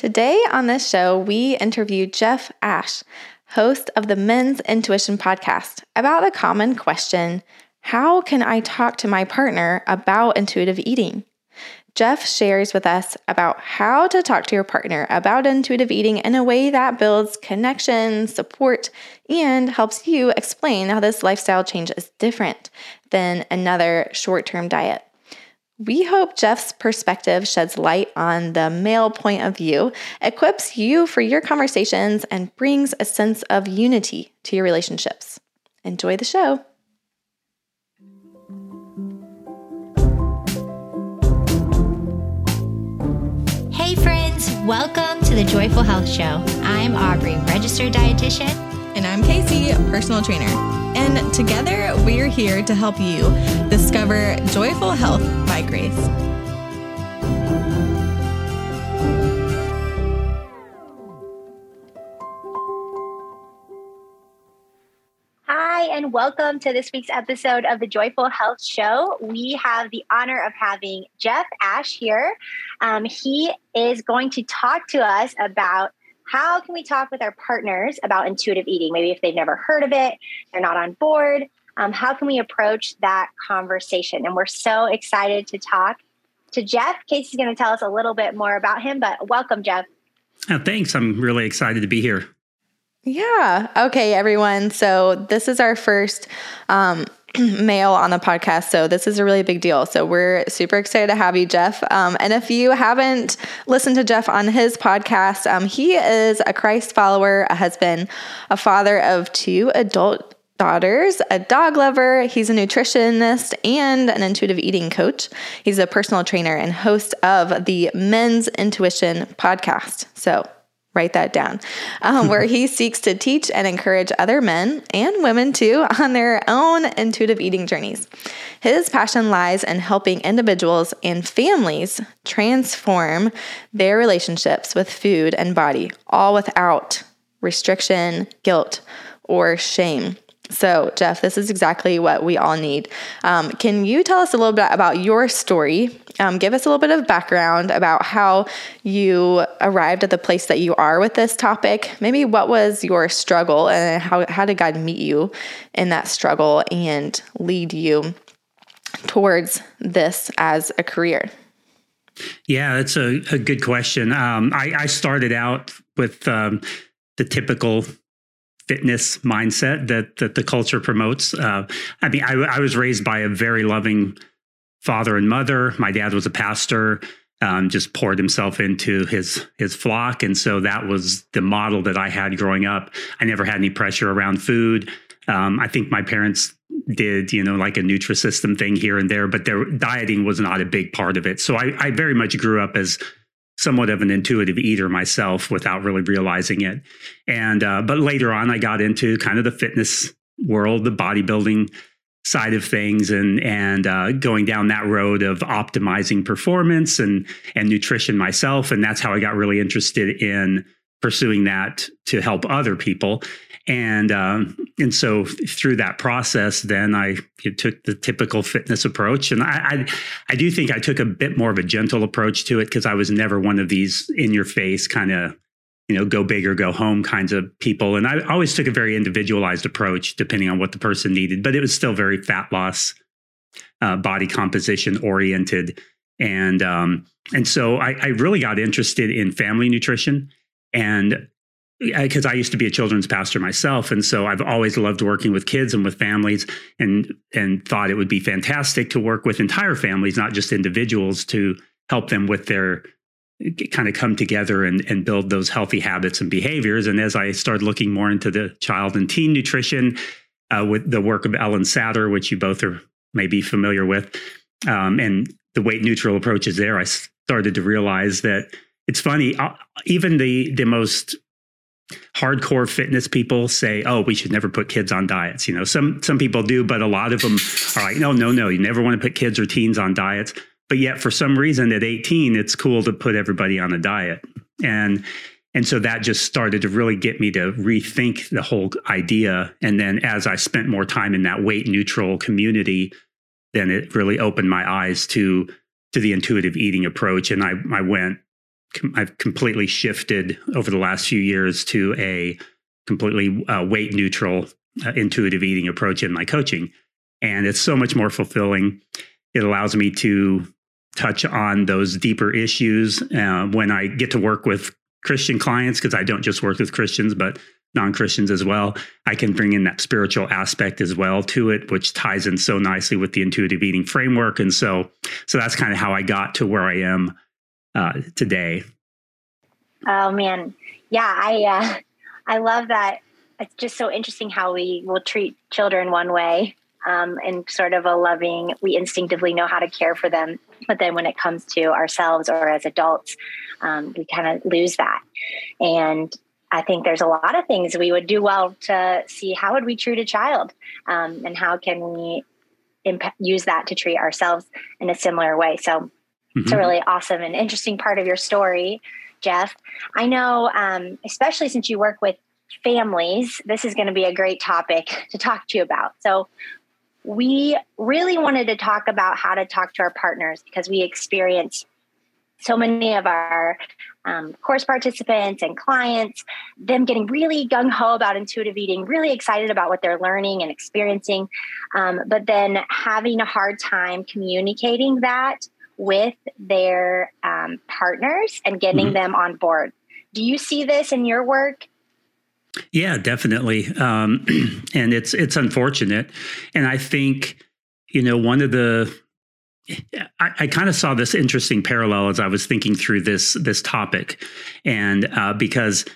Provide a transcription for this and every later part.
Today on this show, we interview Jeff Ash, host of the Men's Intuition podcast, about the common question How can I talk to my partner about intuitive eating? Jeff shares with us about how to talk to your partner about intuitive eating in a way that builds connection, support, and helps you explain how this lifestyle change is different than another short term diet. We hope Jeff's perspective sheds light on the male point of view, equips you for your conversations, and brings a sense of unity to your relationships. Enjoy the show. Hey, friends, welcome to the Joyful Health Show. I'm Aubrey, registered dietitian. And I'm Kasey, personal trainer. And together, we're here to help you discover joyful health by grace. Hi, and welcome to this week's episode of the Joyful Health Show. We have the honor of having Jeff Ash here. Um, he is going to talk to us about how can we talk with our partners about intuitive eating? Maybe if they've never heard of it, they're not on board. Um, how can we approach that conversation? And we're so excited to talk to Jeff. Kasey's going to tell us a little bit more about him, but welcome, Jeff. Oh, thanks. I'm really excited to be here. Yeah. Okay, everyone. So this is our first um, male on the podcast. So this is a really big deal. So we're super excited to have you, Jeff. Um, and if you haven't listened to Jeff on his podcast, um, he is a Christ follower, a husband, a father of two adult daughters, a dog lover. He's a nutritionist and an intuitive eating coach. He's a personal trainer and host of the Men's Intuition podcast. So write that down, um, where he seeks to teach and encourage other men and women too on their own intuitive eating journeys. His passion lies in helping individuals and families transform their relationships with food and body, all without restriction, guilt, or shame. So, Jeff, this is exactly what we all need. Um, can you tell us a little bit about your story? Um, give us a little bit of background about how you arrived at the place that you are with this topic. Maybe what was your struggle and how, how did God meet you in that struggle and lead you towards this as a career? Yeah, that's a, a good question. Um, I, I, started out with um, the typical fitness mindset that that the culture promotes. Uh, I mean, I, I, was raised by a very loving father and mother. My dad was a pastor. Um, just poured himself into his his flock, and so that was the model that I had growing up. I never had any pressure around food. Um, I think my parents did, you know, like a Nutrisystem thing here and there, but their dieting was not a big part of it. So I, I very much grew up as somewhat of an intuitive eater myself without really realizing it. And uh, but later on, I got into kind of the fitness world, the bodybuilding side of things, and and uh, going down that road of optimizing performance and and nutrition myself. And that's how I got really interested in pursuing that to help other people and um, and so through that process, then I took the typical fitness approach, and I, I, I do think I took a bit more of a gentle approach to it because I was never one of these in your face kind of you know go big or go home kinds of people, and I always took a very individualized approach depending on what the person needed, but it was still very fat loss, uh, body composition oriented, and um, and so I, I really got interested in family nutrition. And because I used to be a children's pastor myself, and so I've always loved working with kids and with families, and and thought it would be fantastic to work with entire families, not just individuals, to help them with their kind of come together and, and build those healthy habits and behaviors. And as I started looking more into the child and teen nutrition, uh, with the work of Ellen Satter, which you both are maybe familiar with, um, and the weight neutral approaches there, I started to realize that it's funny. Uh, even the the most hardcore fitness people say, "Oh, we should never put kids on diets." You know, some some people do, but a lot of them are like, "No, no, no, you never want to put kids or teens on diets." But yet, for some reason, at 18, it's cool to put everybody on a diet, and and so that just started to really get me to rethink the whole idea. And then, as I spent more time in that weight neutral community, then it really opened my eyes to to the intuitive eating approach, and I I went I've completely shifted over the last few years to a completely uh, weight neutral uh, intuitive eating approach in my coaching, and it's so much more fulfilling. It allows me to touch on those deeper issues uh, when I get to work with Christian clients because I don't just work with Christians, but non Christians as well. I can bring in that spiritual aspect as well to it, which ties in so nicely with the intuitive eating framework. And so, so that's kind of how I got to where I am uh, today. Oh man, yeah, I uh, I love that. It's just so interesting how we will treat children one way um, and sort of a loving. We instinctively know how to care for them, but then when it comes to ourselves or as adults, um, we kind of lose that. And I think there's a lot of things we would do well to see how would we treat a child, um, and how can we imp- use that to treat ourselves in a similar way. So mm-hmm. it's a really awesome and interesting part of your story, Jeff. I know, um, especially since you work with families, this is going to be a great topic to talk to you about. So we really wanted to talk about how to talk to our partners because we experience so many of our um, course participants and clients, them getting really gung ho about intuitive eating, really excited about what they're learning and experiencing, um, but then having a hard time communicating that with their um, partners and getting mm-hmm. them on board. Do you see this in your work? Yeah, definitely. Um, and it's it's unfortunate, and I think you know one of the I, I kind of saw this interesting parallel as I was thinking through this this topic, and uh, because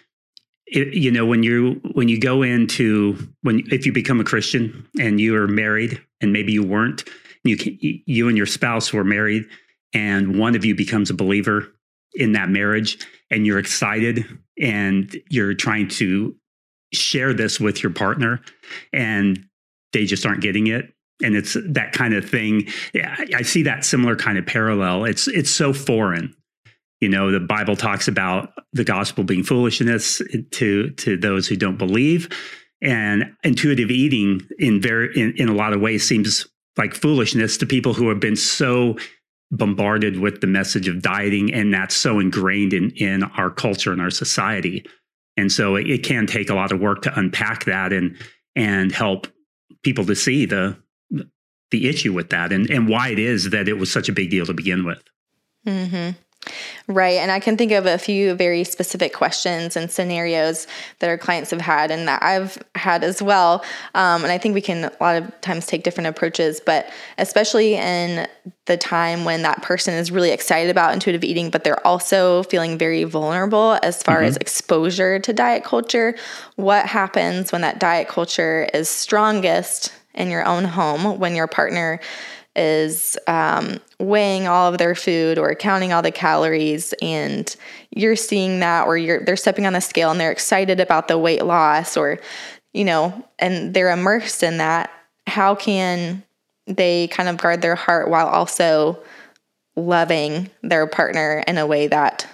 it, you know when you when you go into when if you become a Christian and you are married and maybe you weren't you can, you and your spouse were married and one of you becomes a believer in that marriage and you're excited and you're trying to share this with your partner and they just aren't getting it. And it's that kind of thing. I see that similar kind of parallel. It's it's so foreign. You know the bible talks about the gospel being foolishness to to those who don't believe. And intuitive eating in very in, in a lot of ways seems like foolishness to people who have been so bombarded with the message of dieting and that's so ingrained in in our culture and our society and so it, it can take a lot of work to unpack that and and help people to see the the issue with that and, and why it is that it was such a big deal to begin with. Mm-hmm. Right. And I can think of a few very specific questions and scenarios that our clients have had and that I've had as well. Um, and I think we can a lot of times take different approaches, but especially in the time when that person is really excited about intuitive eating, but they're also feeling very vulnerable as far mm-hmm. as exposure to diet culture. What happens when that diet culture is strongest in your own home when your partner is um, weighing all of their food or counting all the calories and you're seeing that or you're they're stepping on the scale and they're excited about the weight loss or you know and they're immersed in that how can they kind of guard their heart while also loving their partner in a way that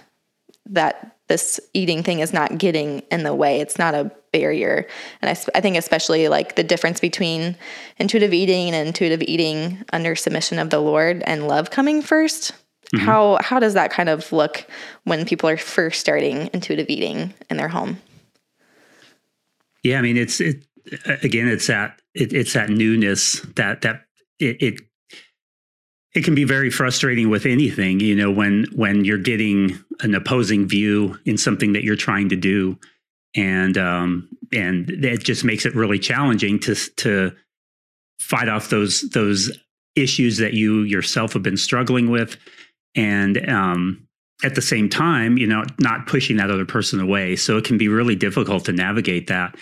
that this eating thing is not getting in the way. It's not a barrier. And I, I think, especially like the difference between intuitive eating and intuitive eating under submission of the Lord and love coming 1st mm-hmm. How, how does that kind of look when people are first starting intuitive eating in their home? Yeah, I mean, it's, it, again, it's that, it, it's that newness that, that it, it it can be very frustrating with anything you know when when you're getting an opposing view in something that you're trying to do. And um and that just makes it really challenging to to fight off those those issues that you yourself have been struggling with. And um at the same time you know not pushing that other person away. So it can be really difficult to navigate that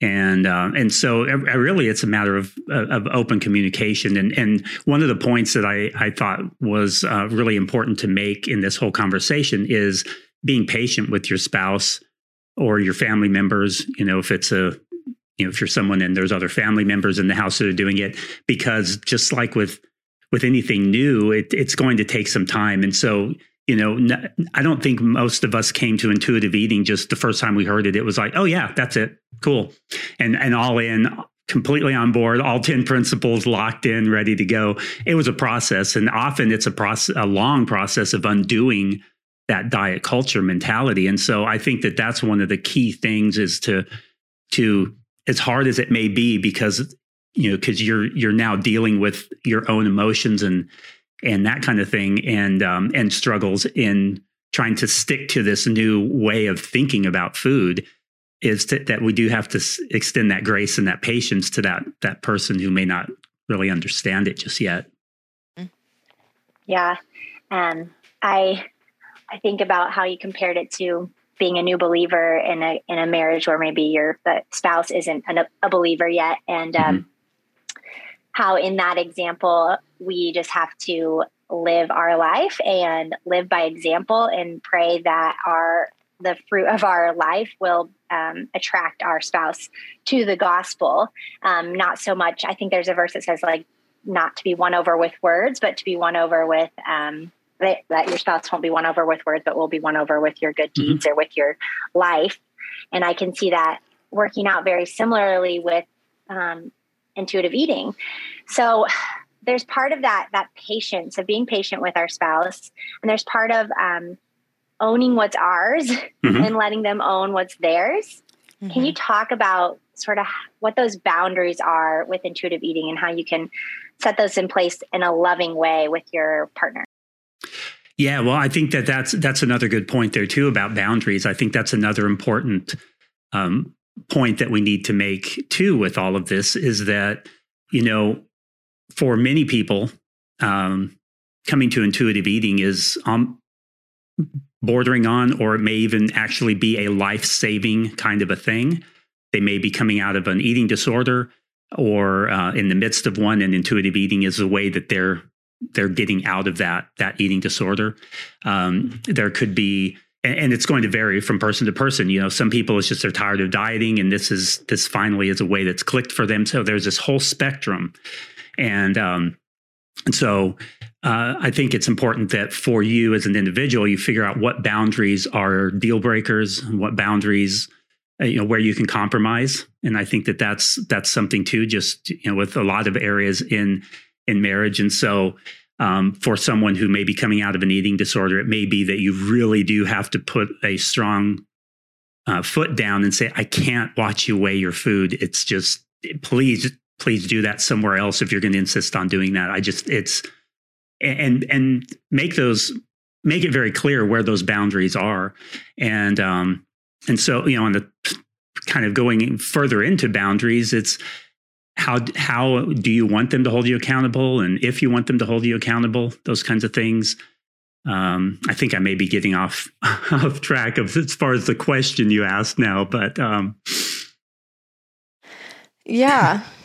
and uh, and so really it's a matter of of open communication. And and one of the points that I I thought was uh, really important to make in this whole conversation is being patient with your spouse or your family members you know if it's a you know if you're someone and there's other family members in the house that are doing it because just like with with anything new it, it's going to take some time. And so you know, I don't think most of us came to intuitive eating just the first time we heard it. It was like, oh yeah, that's it, cool, and and all in, completely on board, all ten principles locked in, ready to go. It was a process, and often it's a process, a long process of undoing that diet culture mentality. And so I think that that's one of the key things is to to as hard as it may be because you know because you're you're now dealing with your own emotions and and that kind of thing and um, and struggles in trying to stick to this new way of thinking about food is to, that we do have to s- extend that grace and that patience to that that person who may not really understand it just yet. Yeah. Um, I I think about how you compared it to being a new believer in a in a marriage where maybe your the spouse isn't an, a believer yet, and um, mm-hmm. how in that example we just have to live our life and live by example and pray that our the fruit of our life will um, attract our spouse to the gospel. Um, not so much. I think there's a verse that says like not to be won over with words, but to be won over with um, that, that, your spouse won't be won over with words, but will be won over with your good mm-hmm. deeds or with your life. And I can see that working out very similarly with um, intuitive eating. So there's part of that that patience of being patient with our spouse, and there's part of um, owning what's ours mm-hmm. and letting them own what's theirs. Mm-hmm. Can you talk about sort of what those boundaries are with intuitive eating and how you can set those in place in a loving way with your partner? Yeah, well, I think that that's that's another good point there too about boundaries. I think that's another important um, point that we need to make too with all of this is that you know for many people um, coming to intuitive eating is um, bordering on, or it may even actually be a life saving kind of a thing. They may be coming out of an eating disorder or uh, in the midst of one, and intuitive eating is a way that they're they're getting out of that that eating disorder. Um, there could be, and, it's going to vary from person to person. You know, some people it's just they're tired of dieting, and this is this finally is a way that's clicked for them. So there's this whole spectrum, and um, and so uh, I think it's important that for you as an individual, you figure out what boundaries are deal breakers, and what boundaries, uh, you know, where you can compromise. And I think that that's that's something too. Just you know, with a lot of areas in in marriage, and so um, for someone who may be coming out of an eating disorder, it may be that you really do have to put a strong uh, foot down and say, "I can't watch you weigh your food. It's just please." Please do that somewhere else if you're going to insist on doing that. I just, it's, and and make those make it very clear where those boundaries are. And um and so you know on the kind of going further into boundaries it's how how do you want them to hold you accountable? And if you want them to hold you accountable those kinds of things. Um, I think I may be getting off off track of as far as the question you asked now, but um, yeah,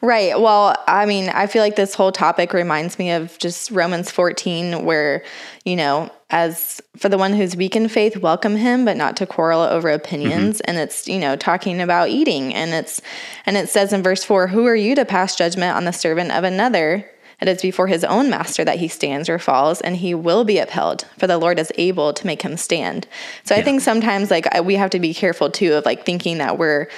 Right. Well, I mean, I feel like this whole topic reminds me of just Romans 14, where, you know, as for the one who's weak in faith, welcome him, but not to quarrel over opinions. Mm-hmm. And it's, you know, talking about eating. And it's, and it says in verse 4, Who are you to pass judgment on the servant of another? It is before his own master that he stands or falls, and he will be upheld, for the Lord is able to make him stand. So yeah. I think sometimes, like, we have to be careful too of like thinking that we're,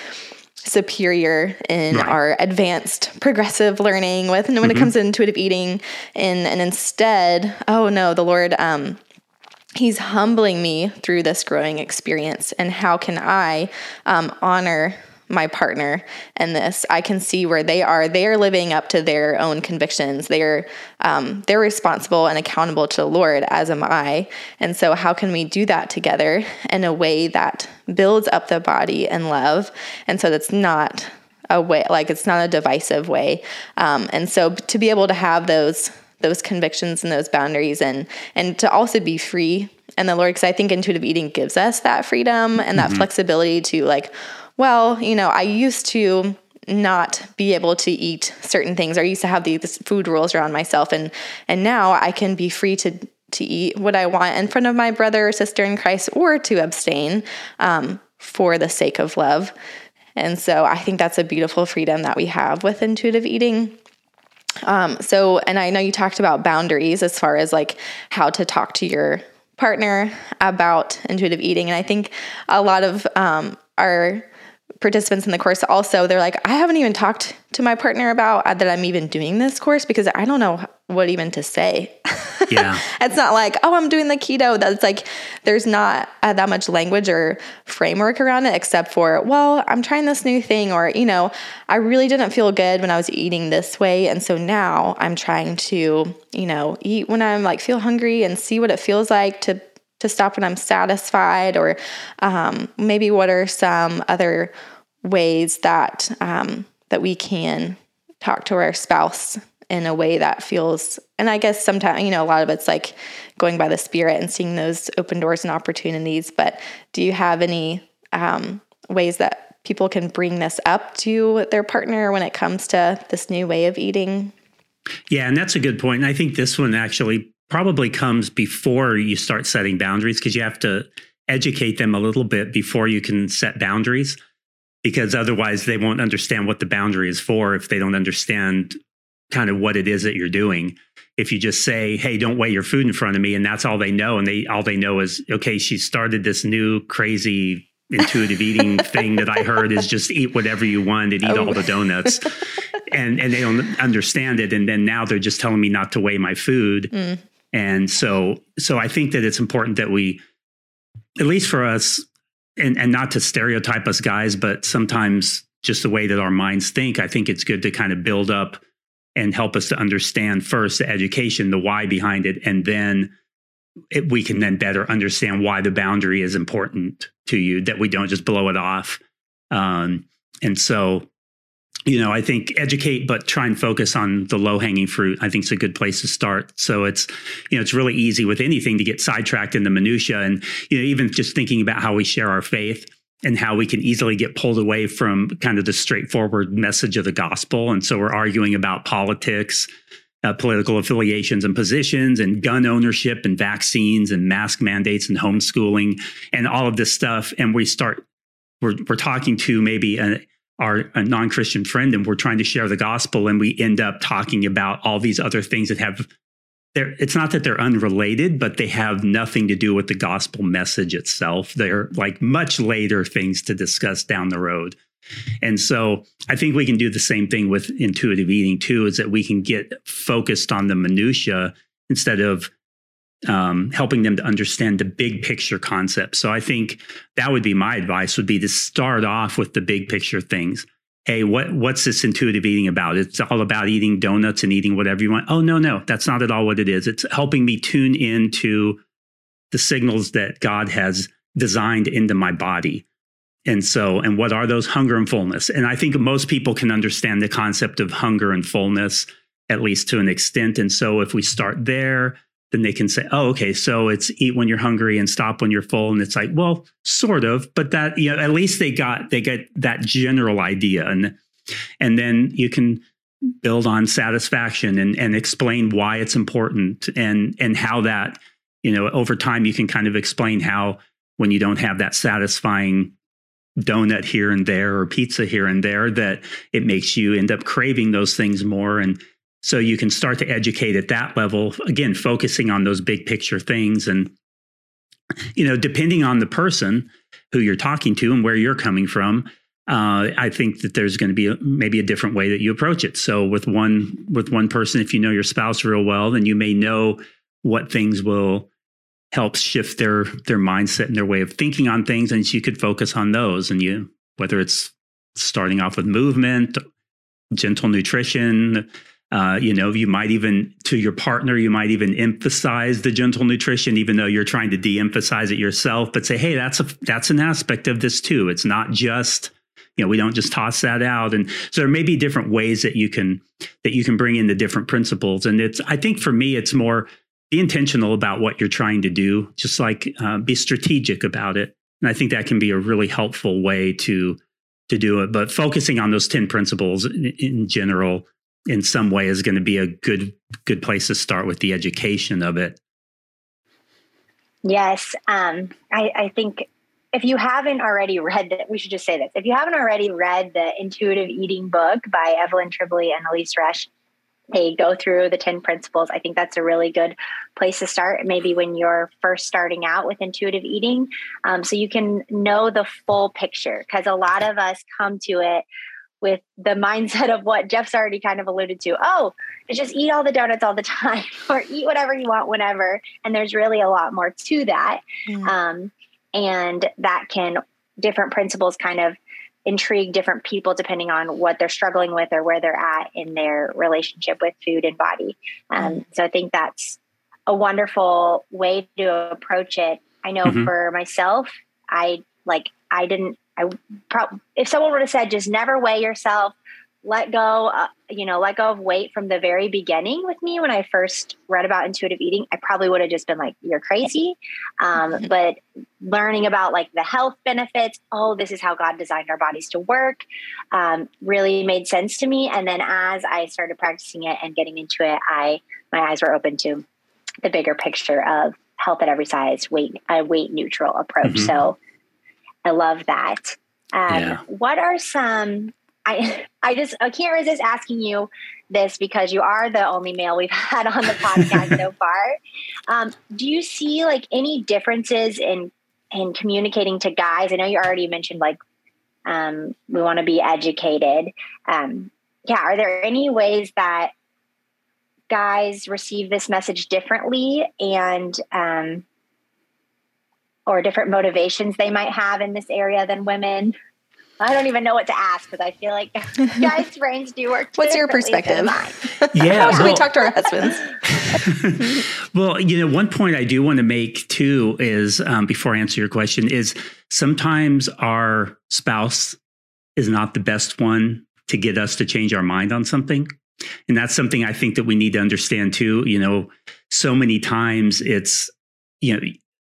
superior in right. our advanced progressive learning with and when mm-hmm. it comes to intuitive eating and and instead oh no the lord um he's humbling me through this growing experience and how can i um, honor my partner in this. I can see where they are. They are living up to their own convictions. They're um, they're responsible and accountable to the lord as am i. And so how can we do that together in a way that builds up the body and love and so that's not a way like it's not a divisive way. Um, and so to be able to have those those convictions and those boundaries and and to also be free and the lord because i think intuitive eating gives us that freedom and that mm-hmm. flexibility to like well, you know, I used to not be able to eat certain things or I used to have these food rules around myself and and now I can be free to to eat what I want in front of my brother or sister in Christ or to abstain um, for the sake of love. And so I think that's a beautiful freedom that we have with intuitive eating. Um, so, and I know you talked about boundaries as far as like how to talk to your partner about intuitive eating. And I think a lot of um, our participants in the course also they're like i haven't even talked to my partner about uh, that i'm even doing this course because i don't know what even to say. Yeah. It's not like oh i'm doing the keto. That's like there's not uh, that much language or framework around it except for well i'm trying this new thing or you know i really didn't feel good when i was eating this way and so now i'm trying to you know eat when i'm like feel hungry and see what it feels like to to stop when I'm satisfied, or um, maybe what are some other ways that um, that we can talk to our spouse in a way that feels and i guess sometimes you know a lot of it's like going by the spirit and seeing those open doors and opportunities but do you have any um, ways that people can bring this up to their partner when it comes to this new way of eating yeah and that's a good point. and i think this one actually probably comes before you start setting boundaries because you have to educate them a little bit before you can set boundaries because otherwise they won't understand what the boundary is for if they don't understand kind of what it is that you're doing if you just say hey don't weigh your food in front of me and that's all they know and they all they know is okay she started this new crazy intuitive eating thing that i heard is just eat whatever you want and eat oh. all the donuts and and they don't understand it and then now they're just telling me not to weigh my food mm. And so, so I think that it's important that we, at least for us, and, and not to stereotype us guys, but sometimes just the way that our minds think, I think it's good to kind of build up and help us to understand first the education, the why behind it, and then it, we can then better understand why the boundary is important to you, that we don't just blow it off. Um, and so you know, I think educate, but try and focus on the low hanging fruit. I think it's a good place to start. So it's, you know, it's really easy with anything to get sidetracked in the minutia, and you know, even just thinking about how we share our faith and how we can easily get pulled away from kind of the straightforward message of the gospel. And so we're arguing about politics, uh, political affiliations and positions, and gun ownership, and vaccines, and mask mandates, and homeschooling, and all of this stuff. And we start we're, we're talking to maybe a, our non-christian friend and we're trying to share the gospel and we end up talking about all these other things that have it's not that they're unrelated but they have nothing to do with the gospel message itself. They're like much later things to discuss down the road. And so i think we can do the same thing with intuitive eating too is that we can get focused on the minutia instead of um, helping them to understand the big picture concept. So I think that would be my advice would be to start off with the big picture things. Hey, what what's this intuitive eating about? It's all about eating donuts and eating whatever you want. Oh no, no, that's not at all what it is. It's helping me tune into the signals that God has designed into my body. And so, and what are those hunger and fullness? And I think most people can understand the concept of hunger and fullness, at least to an extent. And so, if we start there, then they can say, oh, okay, so it's eat when you're hungry and stop when you're full. And it's like, well, sort of, but that, you know, at least they got, they get that general idea. And, and then you can build on satisfaction and, and explain why it's important and, and how that, you know, over time you can kind of explain how when you don't have that satisfying donut here and there or pizza here and there that it makes you end up craving those things more and so you can start to educate at that level, again, focusing on those big picture things. And, you know, depending on the person who you're talking to and where you're coming from, uh, I think that there's going to be a, maybe a different way that you approach it. So with one with one person, if you know your spouse real well, then you may know what things will help shift their their mindset and their way of thinking on things, and you could focus on those. And you whether it's starting off with movement, gentle nutrition, uh, you know, you might even to your partner, you might even emphasize the gentle nutrition, even though you're trying to de-emphasize it yourself. But say, hey, that's a that's an aspect of this too. It's not just you know we don't just toss that out. And so there may be different ways that you can that you can bring in the different principles. And it's I think for me, it's more be intentional about what you're trying to do. Just like uh, be strategic about it. And I think that can be a really helpful way to to do it. But focusing on those ten principles in, in general in some way is going to be a good good place to start with the education of it. Yes, um, I, I think if you haven't already read it, we should just say this. If you haven't already read the Intuitive Eating book by Evelyn Tribole and Elise Resch, they go through the 10 principles. I think that's a really good place to start, maybe when you're first starting out with intuitive eating. Um, so you can know the full picture because a lot of us come to it with the mindset of what Jeff's already kind of alluded to. Oh, it's just eat all the donuts all the time or eat whatever you want whenever. And there's really a lot more to that. Mm. Um, and that can, different principles kind of intrigue different people depending on what they're struggling with or where they're at in their relationship with food and body. Um, mm-hmm. So I think that's a wonderful way to approach it. I know mm-hmm. for myself, I like I didn't. I pro- if someone would have said just never weigh yourself, let go, uh, you know, let go of weight from the very beginning with me when I first read about intuitive eating, I probably would have just been like, you're crazy. Um. But learning about like the health benefits, oh, this is how God designed our bodies to work, um, really made sense to me. And then as I started practicing it and getting into it, I my eyes were open to the bigger picture of health at every size, weight a weight neutral approach. Mm-hmm. So I love that. Um, yeah. What are some I I just I can't resist asking you this because you are the only male we've had on the podcast so far. Um, do you see like any differences in in communicating to guys? I know you already mentioned like um, we want to be educated. Um, yeah, are there any ways that guys receive this message differently and um, or different motivations they might have in this area than women? I don't even know what to ask because I feel like guys' brains do work. What's your perspective? yeah, well, we talk to our husbands. well, you know, one point I do want to make too is um, before I answer your question is sometimes our spouse is not the best one to get us to change our mind on something. And that's something I think that we need to understand too. You know, so many times it's, you know,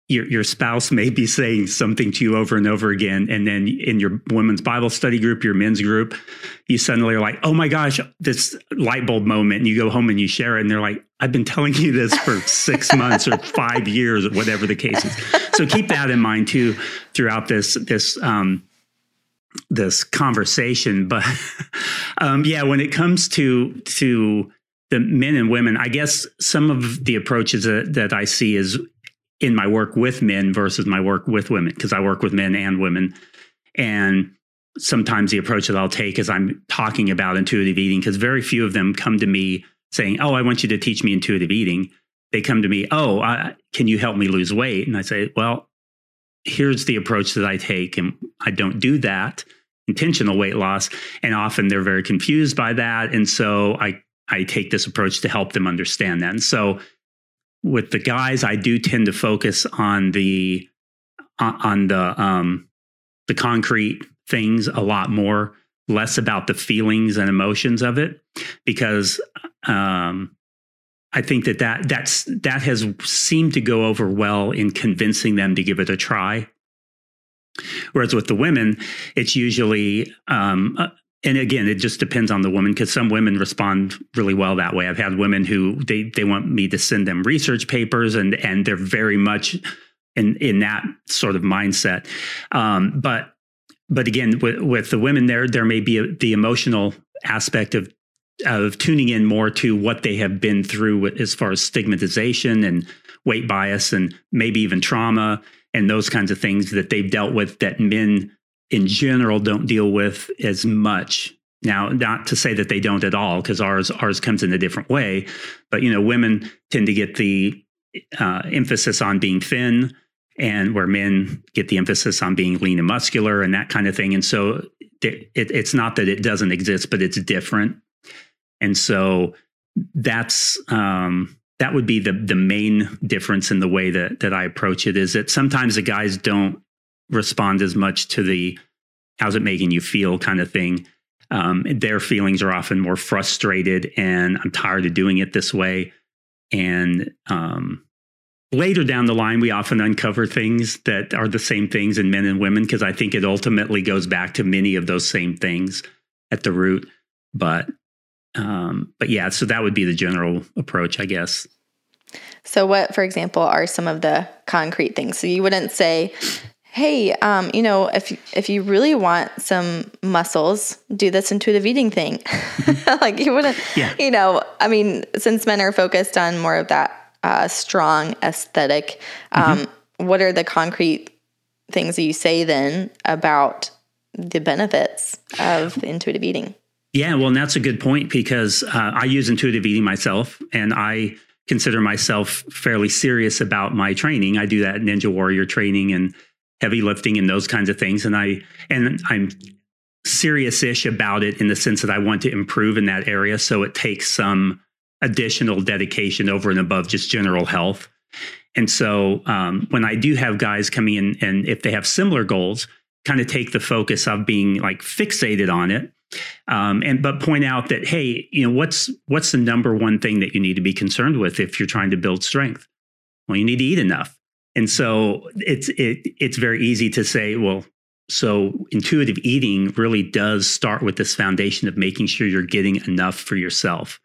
your, your spouse may be saying something to you over and over again. And then in your women's Bible study group, your men's group, you suddenly are like, oh my gosh, this light bulb moment. And you go home and you share it. And they're like, I've been telling you this for six months or five years or whatever the case is. So keep that in mind too throughout this, this, um, this conversation. But um, yeah, when it comes to, to, the men and women, I guess some of the approaches that, that I see is in my work with men versus my work with women because I work with men and women. And sometimes the approach that I'll take is I'm talking about intuitive eating because very few of them come to me saying, Oh, I want you to teach me intuitive eating. They come to me, Oh, I, can you help me lose weight? And I say, Well, here's the approach that I take. And I don't do that intentional weight loss. And often they're very confused by that. And so I, I take this approach to help them understand that. And so with the guys, I do tend to focus on the on the um, the concrete things a lot more, less about the feelings and emotions of it, because um, I think that that that's that has seemed to go over well in convincing them to give it a try. Whereas with the women, it's usually um, and again, it just depends on the woman because some women respond really well that way. I've had women who they they want me to send them research papers, and and they're very much in in that sort of mindset. Um, but but again, with, with the women, there there may be a, the emotional aspect of of tuning in more to what they have been through as far as stigmatization and weight bias and maybe even trauma and those kinds of things that they've dealt with that men in general don't deal with as much. Now, not to say that they don't at all, because ours ours comes in a different way, but you know, women tend to get the uh, emphasis on being thin, and where men get the emphasis on being lean and muscular and that kind of thing. And so, it, it, it's not that it doesn't exist, but it's different. And so, that's um, that would be the the main difference in the way that that I approach it. Is that sometimes the guys don't respond as much to the how's it making you feel kind of thing. Um, their feelings are often more frustrated and I'm tired of doing it this way. And um, later down the line, we often uncover things that are the same things in men and women because I think it ultimately goes back to many of those same things at the root. But um, but yeah, so that would be the general approach, I guess. So, what, for example, are some of the concrete things? So, you wouldn't say, hey, um, you know, if if you really want some muscles, do this intuitive eating thing. like you wouldn't, yeah. you know, I mean, since men are focused on more of that uh, strong aesthetic, um, mm-hmm. what are the concrete things that you say then about the benefits of intuitive eating? Yeah, well, and that's a good point because uh, I use intuitive eating myself, and I consider myself fairly serious about my training. I do that Ninja Warrior training and heavy lifting and those kinds of things, and I and I'm serious-ish about it in the sense that I want to improve in that area. So it takes some additional dedication over and above just general health. And so um, when I do have guys coming in, and if they have similar goals, kind of take the focus of being like fixated on it um, and but point out that hey you know what's what's the number one thing that you need to be concerned with if you're trying to build strength well you need to eat enough and so it's it, it's very easy to say well so intuitive eating really does start with this foundation of making sure you're getting enough for yourself.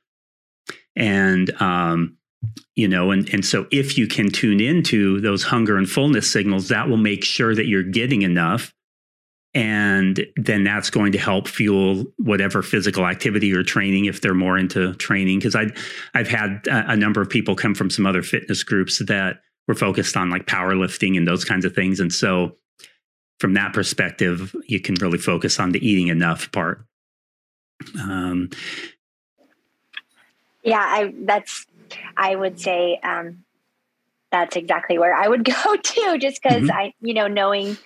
And um, you know and and so if you can tune into those hunger and fullness signals that will make sure that you're getting enough. And then that's going to help fuel whatever physical activity or training if they're more into training. Because i i've had a, a, number of people come from some other fitness groups that were focused on like powerlifting and those kinds of things and so from that perspective you can really focus on the eating enough part um, yeah i that's i would say um, that's exactly where i would go to just because mm-hmm. i you know knowing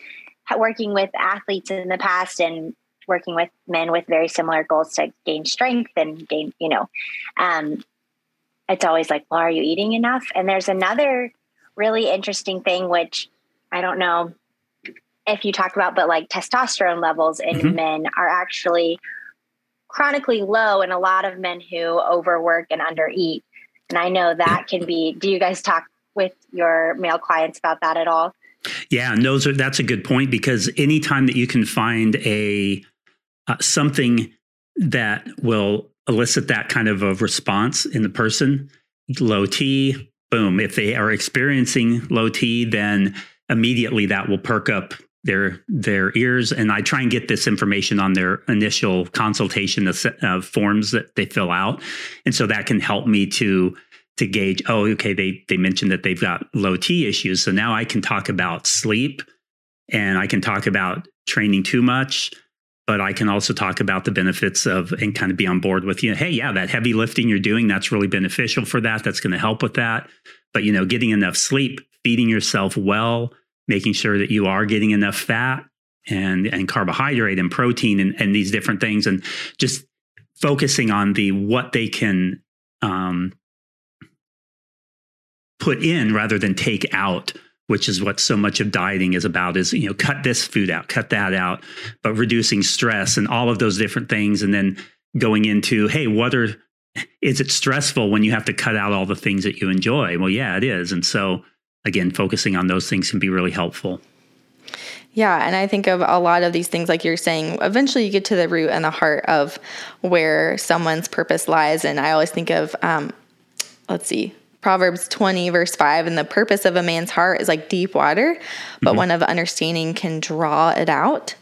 working with athletes in the past and working with men with very similar goals to gain strength and gain, you know, um, it's always like, well, are you eating enough? And there's another really interesting thing, which I don't know if you talk about, but like testosterone levels in mm-hmm. men are actually chronically low in a lot of men who overwork and undereat. And I know that can be, do you guys talk with your male clients about that at all? Yeah, and those are that's a good point because anytime that you can find a uh, something that will elicit that kind of a response in the person, low T, boom. If they are experiencing low T, then immediately that will perk up their their ears and i try and get this information on their initial consultation uh, forms that they fill out and so that can help me to to gauge, oh, okay, they they mentioned that they've got low T issues. So now I can talk about sleep and I can talk about training too much, but I can also talk about the benefits of and kind of be on board with you. Know, hey, yeah, that heavy lifting you're doing, that's really beneficial for that. That's going to help with that. But you know, getting enough sleep, feeding yourself well, making sure that you are getting enough fat and and carbohydrate and protein and, and these different things and just focusing on the what they can um, put in rather than take out which is what so much of dieting is about is you know cut this food out cut that out but reducing stress and all of those different things. And then going into hey what are is it stressful when you have to cut out all the things that you enjoy? Well yeah it is. And so again focusing on those things can be really helpful. Yeah, and I think of a lot of these things, like you're saying, eventually you get to the root and the heart of where someone's purpose lies. And I always think of, um, let's see, Proverbs 20, verse 5, and the purpose of a man's heart is like deep water, but mm-hmm. one of understanding can draw it out.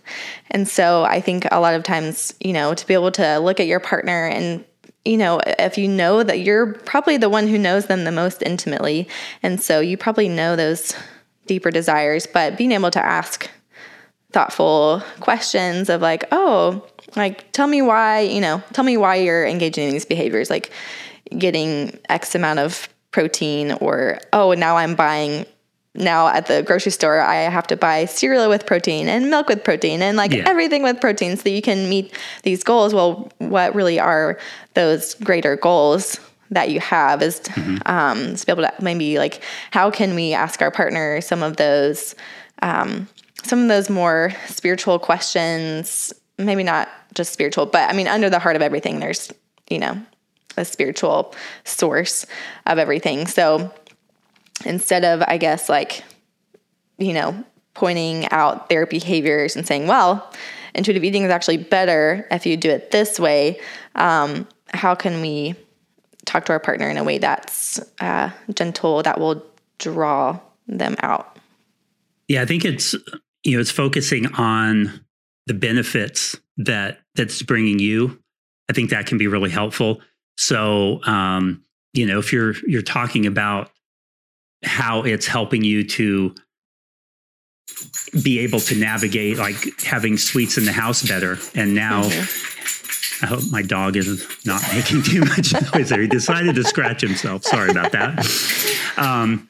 And so I think a lot of times, you know, to be able to look at your partner and you know, if you know that you're probably the one who knows them the most intimately, and so you probably know those deeper desires, but being able to ask thoughtful questions of like, oh, like tell me why, you know, tell me why you're engaging in these behaviors, like getting X amount of protein or oh now i'm buying now at the grocery store i have to buy cereal with protein and milk with protein and like yeah. everything with protein so that you can meet these goals well what really are those greater goals that you have is mm-hmm. um, to be able to maybe like how can we ask our partner some of those um, some of those more spiritual questions maybe not just spiritual but i mean under the heart of everything there's you know a spiritual source of everything. So instead of, I guess, like, you know, pointing out their behaviors and saying, well, intuitive eating is actually better if you do it this way, um, how can we talk to our partner in a way that's uh, gentle, that will draw them out? Yeah, I think it's you know, it's focusing on the benefits that that's bringing you. I think that can be really helpful. So, um, you know, if you're you're talking about how it's helping you to be able to navigate like having sweets in the house better and now mm-hmm. i hope my dog is not making too much noise there. He decided to scratch himself. Sorry about that. Um,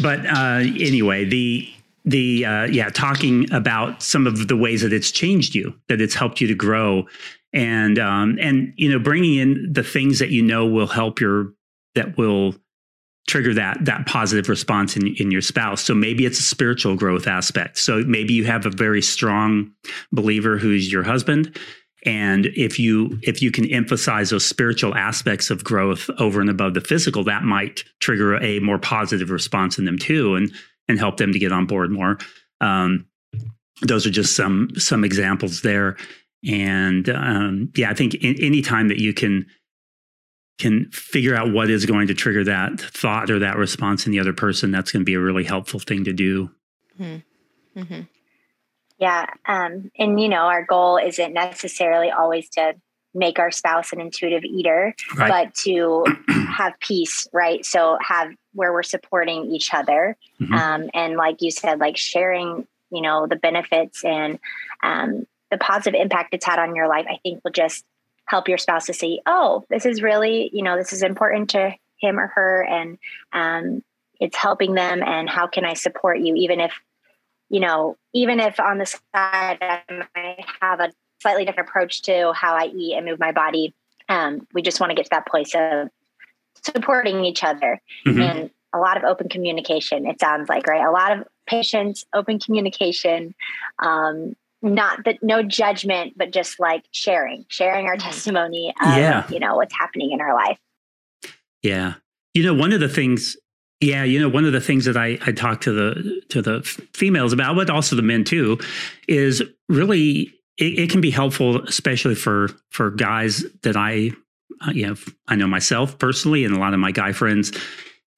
but uh, anyway the the uh, yeah talking about some of the ways that it's changed you that it's helped you to grow. And um, and you know bringing in the things that you know will help your that will trigger that that positive response in, in your spouse. So maybe it's a spiritual growth aspect. So maybe you have a very strong believer who's your husband. And if you if you can emphasize those spiritual aspects of growth over and above the physical that might trigger a more positive response in them too. And and help them to get on board more um, those are just some some examples there and um, yeah i think in, any time that you can can figure out what is going to trigger that thought or that response in the other person, that's going to be a really helpful thing to do. Mm-hmm. Mm-hmm. Yeah. Um, and, you know, our goal isn't necessarily always to make our spouse an intuitive eater, right. but to have peace, right? So have where we're supporting each other. Mm-hmm. Um, and like you said, like sharing, you know, the benefits and um, the positive impact it's had on your life, I think will just help your spouse to see, oh, this is really, you know, this is important to him or her, and um, it's helping them. And how can I support you, even if, you know, even if on the side I might have a slightly different approach to how I eat and move my body. Um, we just want to get to that place of supporting each other mm-hmm. and a lot of open communication. It sounds like right, a lot of patience, open communication, um, not that no judgment, but just like sharing, sharing our mm-hmm. testimony of, yeah. you know, what's happening in our life. Yeah. You know, one of the things, yeah, you know, one of the things that I, I talk to the, to the females about, but also the men too, is really, it, it can be helpful, especially for, for guys that I, uh, you know, I know myself personally, and a lot of my guy friends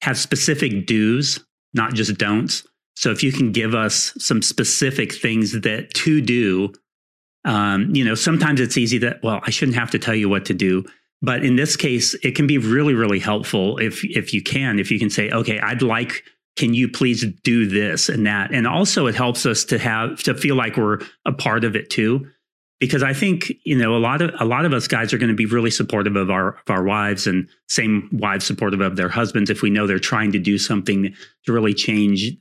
have specific do's, not just don'ts so if you can give us some specific things that to do, um, you know, sometimes it's easy that, well, I shouldn't have to tell you what to do. But in this case, it can be really, really helpful if if you can, if you can say, okay, I'd like, can you please do this and that? And also it helps us to have to feel like we're a part of it too. Because I think you know a lot of a lot of us guys are going to be really supportive of our of our wives and same wives supportive of their husbands if we know they're trying to do something to really change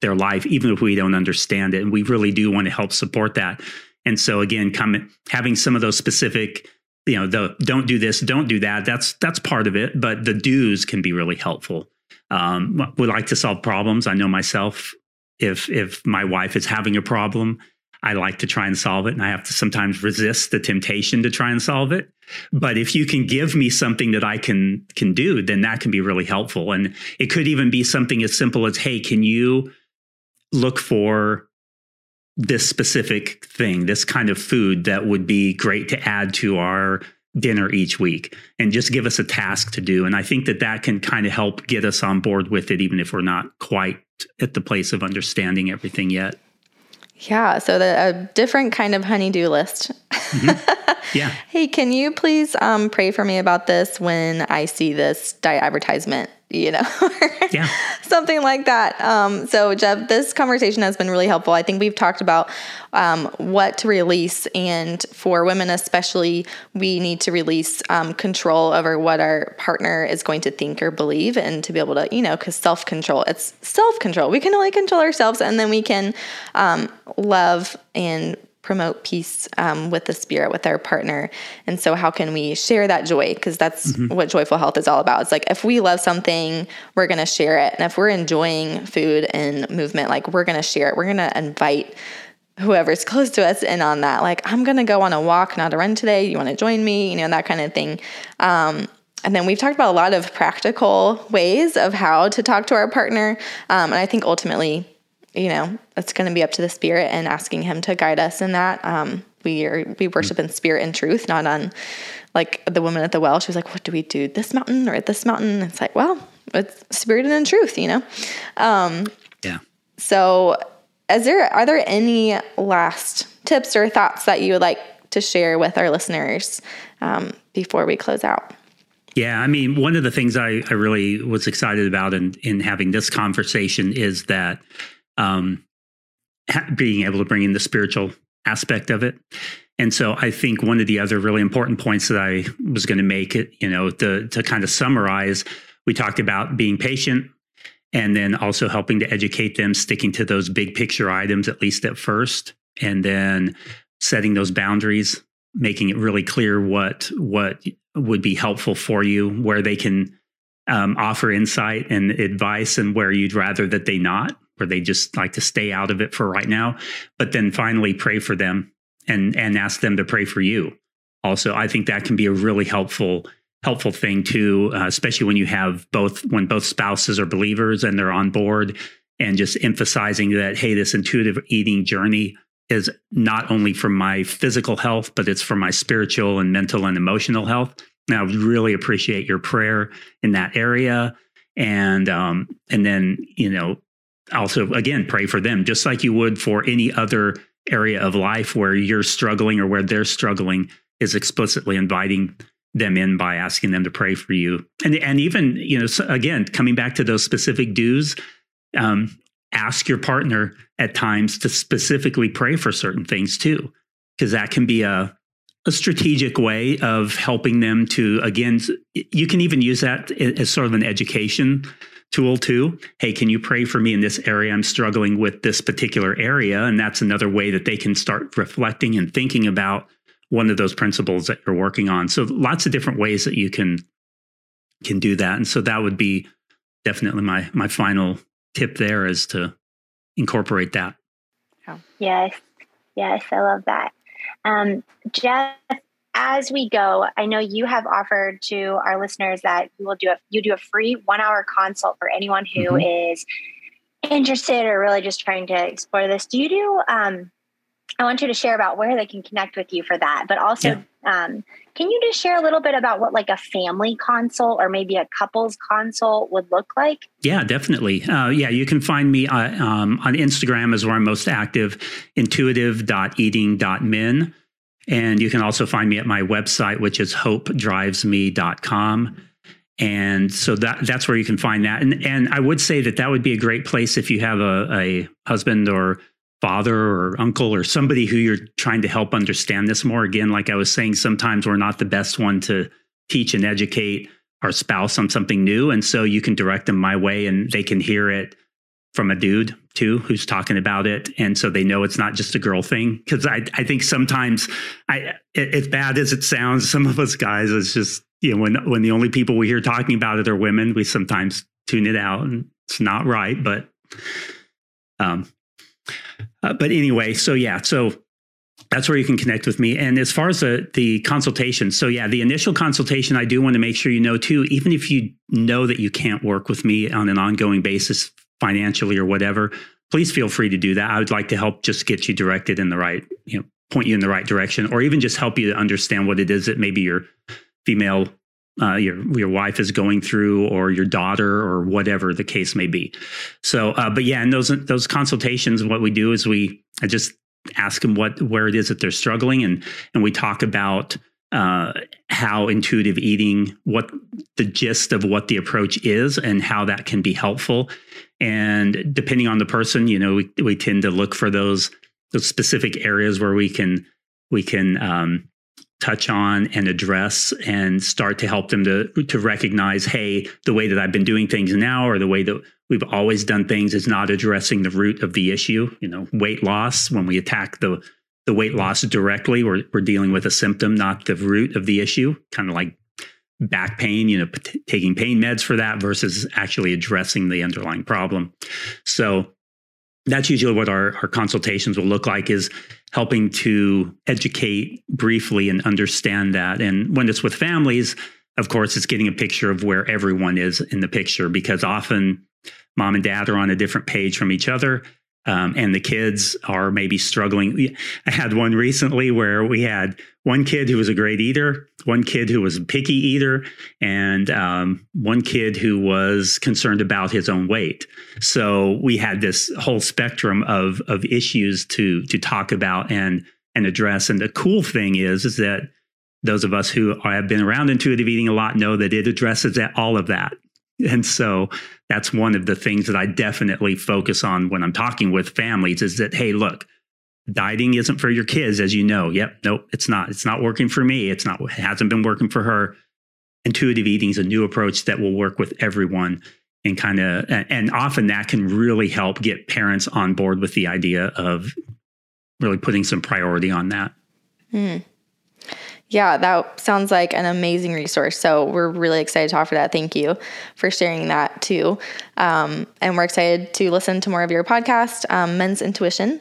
their life even if we don't understand it. And we really do want to help support that. And so again come having some of those specific you know the don't do this don't do that that's that's part of it but the do's can be really helpful um, we like to solve problems i know myself if if my wife is having a problem I like to try and solve it, and I have to sometimes resist the temptation to try and solve it. But if you can give me something that I can can do, then that can be really helpful. And it could even be something as simple as, "Hey, can you look for this specific thing, this kind of food that would be great to add to our dinner each week and just give us a task to do. And I think that that can kind of help get us on board with it, even if we're not quite at the place of understanding everything yet. Yeah, so the, a different kind of honeydew list. Mm-hmm. Yeah. hey, can you please um, pray for me about this when I see this diet advertisement? You know, yeah. something like that. Um, so, Jeff, this conversation has been really helpful. I think we've talked about um, what to release, and for women especially, we need to release um, control over what our partner is going to think or believe, and to be able to, you know, because self control, it's self control. We can only control ourselves, and then we can um, love and promote peace um, with the spirit with our partner. And so how can we share that joy? Because that's mm-hmm. what joyful health is all about. It's like if we love something we're going to share it. And if we're enjoying food and movement like we're going to share it. We're going to invite whoever's close to us in on that. Like i'm going to go on a walk not a run today. You want to join me? You know that kind of thing. Um, and then we've talked about a lot of practical ways of how to talk to our partner. Um, and i think ultimately you know, it's going to be up to the spirit and asking him to guide us in that. Um, we are, we worship in spirit and truth, not on like the woman at the well. She was like, what do we do? This mountain or at this mountain? It's like, well, it's spirit and in truth, you know? Um, yeah. So is there are there any last tips or thoughts that you would like to share with our listeners um, before we close out? Yeah, I mean, one of the things I, I really was excited about in, in having this conversation is that um, ha- being able to bring in the spiritual aspect of it. And so I think one of the other really important points that I was going to make it, you know, to, to kind of summarize, we talked about being patient and then also helping to educate them, sticking to those big picture items, at least at first, and then setting those boundaries, making it really clear what, what would be helpful for you, where they can um, offer insight and advice, and where you'd rather that they not, where they just like to stay out of it for right now. But then finally pray for them and and ask them to pray for you. Also, I think that can be a really helpful helpful thing too, uh, especially when you have both when both spouses are believers and they're on board, and just emphasizing that hey, this intuitive eating journey is not only for my physical health, but it's for my spiritual and mental and emotional health. And I really appreciate your prayer in that area. And um, and then, you know, also again, pray for them, just like you would for any other area of life where you're struggling or where they're struggling, is explicitly inviting them in by asking them to pray for you. And and even, you know, again, coming back to those specific do's, um, ask your partner at times to specifically pray for certain things too, because that can be a, a strategic way of helping them to, again, you can even use that as sort of an education tool too. Hey, can you pray for me in this area? I'm struggling with this particular area. And that's another way that they can start reflecting and thinking about one of those principles that you're working on. So lots of different ways that you can can do that. And so that would be definitely my my final tip there is to incorporate that. Yes, yes, I love that. Um, Jeff, as we go, I know you have offered to our listeners that you will do a you do a free one hour consult for anyone who mm-hmm. is interested or really just trying to explore this. Do you do um, I want you to share about where they can connect with you for that. But also, yeah. um, can you just share a little bit about what like a family consult or maybe a couples consult would look like? Yeah, definitely. Uh, yeah, you can find me uh, um, on Instagram is where I'm most active, intuitive.eating.men. And you can also find me at my website, which is hopedrivesme.com. And so that that's where you can find that. And and I would say that that would be a great place if you have a, a husband or father or uncle or somebody who you're trying to help understand this more. Again, like I was saying, sometimes we're not the best one to teach and educate our spouse on something new. And so you can direct them my way and they can hear it from a dude too who's talking about it and so they know it's not just a girl thing because I, I think sometimes i as bad as it sounds some of us guys it's just you know when when the only people we hear talking about it are women we sometimes tune it out and it's not right but um uh, but anyway, so yeah, so that's where you can connect with me. And as far as the the consultation, so yeah, the initial consultation, I do want to make sure you know too, even if you know that you can't work with me on an ongoing basis financially or whatever, please feel free to do that. I would like to help just get you directed in the right, you know, point you in the right direction, or even just help you to understand what it is that maybe your female uh, your your wife is going through, or your daughter, or whatever the case may be. So, uh, but yeah, and those those consultations, what we do is we I just ask them what where it is that they're struggling, and and we talk about uh, how intuitive eating, what the gist of what the approach is, and how that can be helpful. And depending on the person, you know, we we tend to look for those those specific areas where we can we can um, touch on and address and start to help them to to recognize hey the way that i've been doing things now or the way that we've always done things is not addressing the root of the issue you know weight loss. When we attack the the weight loss directly we're, we're dealing with a symptom not the root of the issue kind of like back pain you know p- taking pain meds for that versus actually addressing the underlying problem so that's usually what our, our consultations will look like is helping to educate briefly and understand that. And when it's with families, of course, it's getting a picture of where everyone is in the picture because often mom and dad are on a different page from each other. Um, and the kids are maybe struggling. I had one recently where we had one kid who was a great eater, one kid who was a picky eater, and um, one kid who was concerned about his own weight. So we had this whole spectrum of of issues to to talk about and and address. And the cool thing is, is that those of us who have been around intuitive eating a lot know that it addresses all of that. And so that's one of the things that I definitely focus on when I'm talking with families is that, hey, look, dieting isn't for your kids, as you know. Yep, nope, it's not. It's not working for me. It's not, it hasn't been working for her. Intuitive eating is a new approach that will work with everyone and kind of, and often that can really help get parents on board with the idea of really putting some priority on that. Mm. Yeah, that sounds like an amazing resource. So we're really excited to offer that. Thank you for sharing that too. Um, and we're excited to listen to more of your podcast, um, Men's Intuition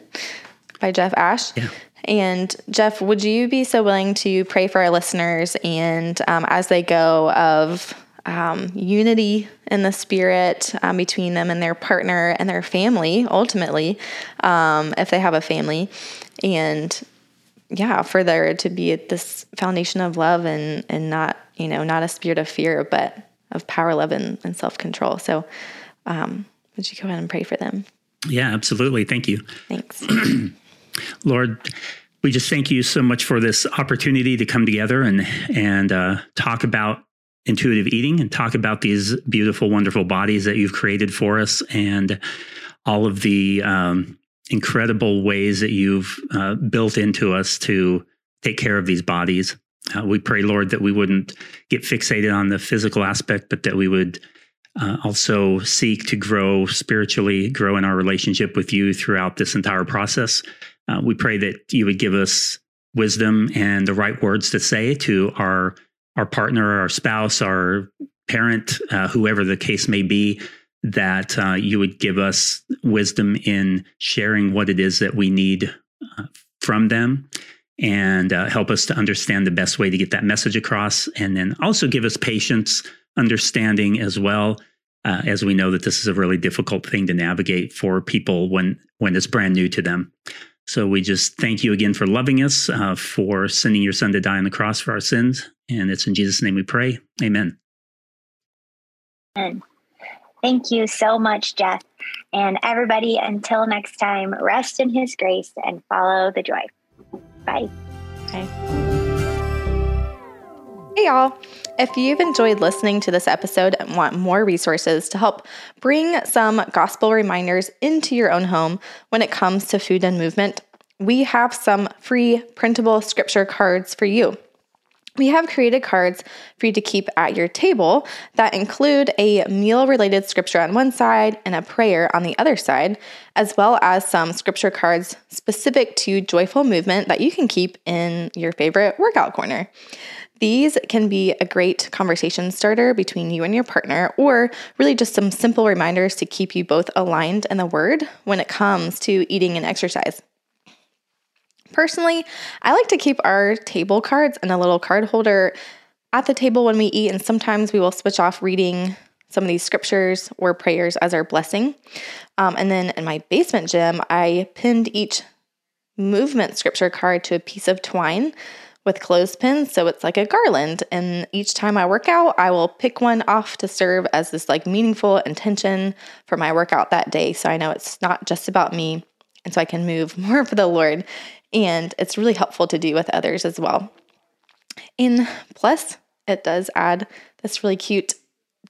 by Jeff Ash. Yeah. And Jeff, would you be so willing to pray for our listeners and um, as they go of um, unity in the spirit um, between them and their partner and their family, ultimately, um, if they have a family, and yeah, for there to be this foundation of love and and not you know not a spirit of fear, but of power, love, and, and self control. So, um, would you go ahead and pray for them? Yeah, absolutely. Thank you. Thanks, Lord. We just thank you so much for this opportunity to come together and and uh, talk about intuitive eating and talk about these beautiful, wonderful bodies that you've created for us and all of the um, incredible ways that you've uh, built into us to take care of these bodies. Uh, we pray, Lord, that we wouldn't get fixated on the physical aspect, but that we would uh, also seek to grow spiritually, grow in our relationship with you throughout this entire process. Uh, we pray that you would give us wisdom and the right words to say to our our partner, our spouse, our parent, uh, whoever the case may be, that uh, you would give us wisdom in sharing what it is that we need uh, from them and uh, help us to understand the best way to get that message across. And then also give us patience, understanding as well. Uh, as we know that this is a really difficult thing to navigate for people when when it's brand new to them. So we just thank you again for loving us, uh, for sending your son to die on the cross for our sins. And it's in Jesus' name we pray. Amen. Amen. Thank you so much, Jeff. And everybody, until next time, rest in his grace and follow the joy. Bye. Bye. Hey, y'all. If you've enjoyed listening to this episode and want more resources to help bring some gospel reminders into your own home when it comes to food and movement, we have some free printable scripture cards for you we have created cards for you to keep at your table that include a meal related scripture on one side and a prayer on the other side, as well as some scripture cards specific to joyful movement that you can keep in your favorite workout corner. These can be a great conversation starter between you and your partner, or really just some simple reminders to keep you both aligned in the word when it comes to eating and exercise. Personally, I like to keep our table cards and a little card holder at the table when we eat, and sometimes we will switch off reading some of these scriptures or prayers as our blessing. Um, and then in my basement gym, I pinned each movement scripture card to a piece of twine with clothespins. So it's like a garland. And each time I work out, I will pick one off to serve as this like meaningful intention for my workout that day. So I know it's not just about me. And so I can move more for the Lord and it's really helpful to do with others as well. And plus, it does add this really cute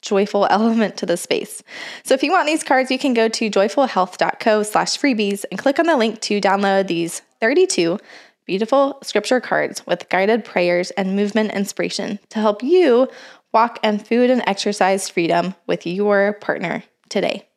joyful element to the space. So if you want these cards, you can go to joyfulhealth.co slash freebies and click on the link to download these 32 beautiful scripture cards with guided prayers and movement inspiration to help you walk in food and exercise freedom with your partner today.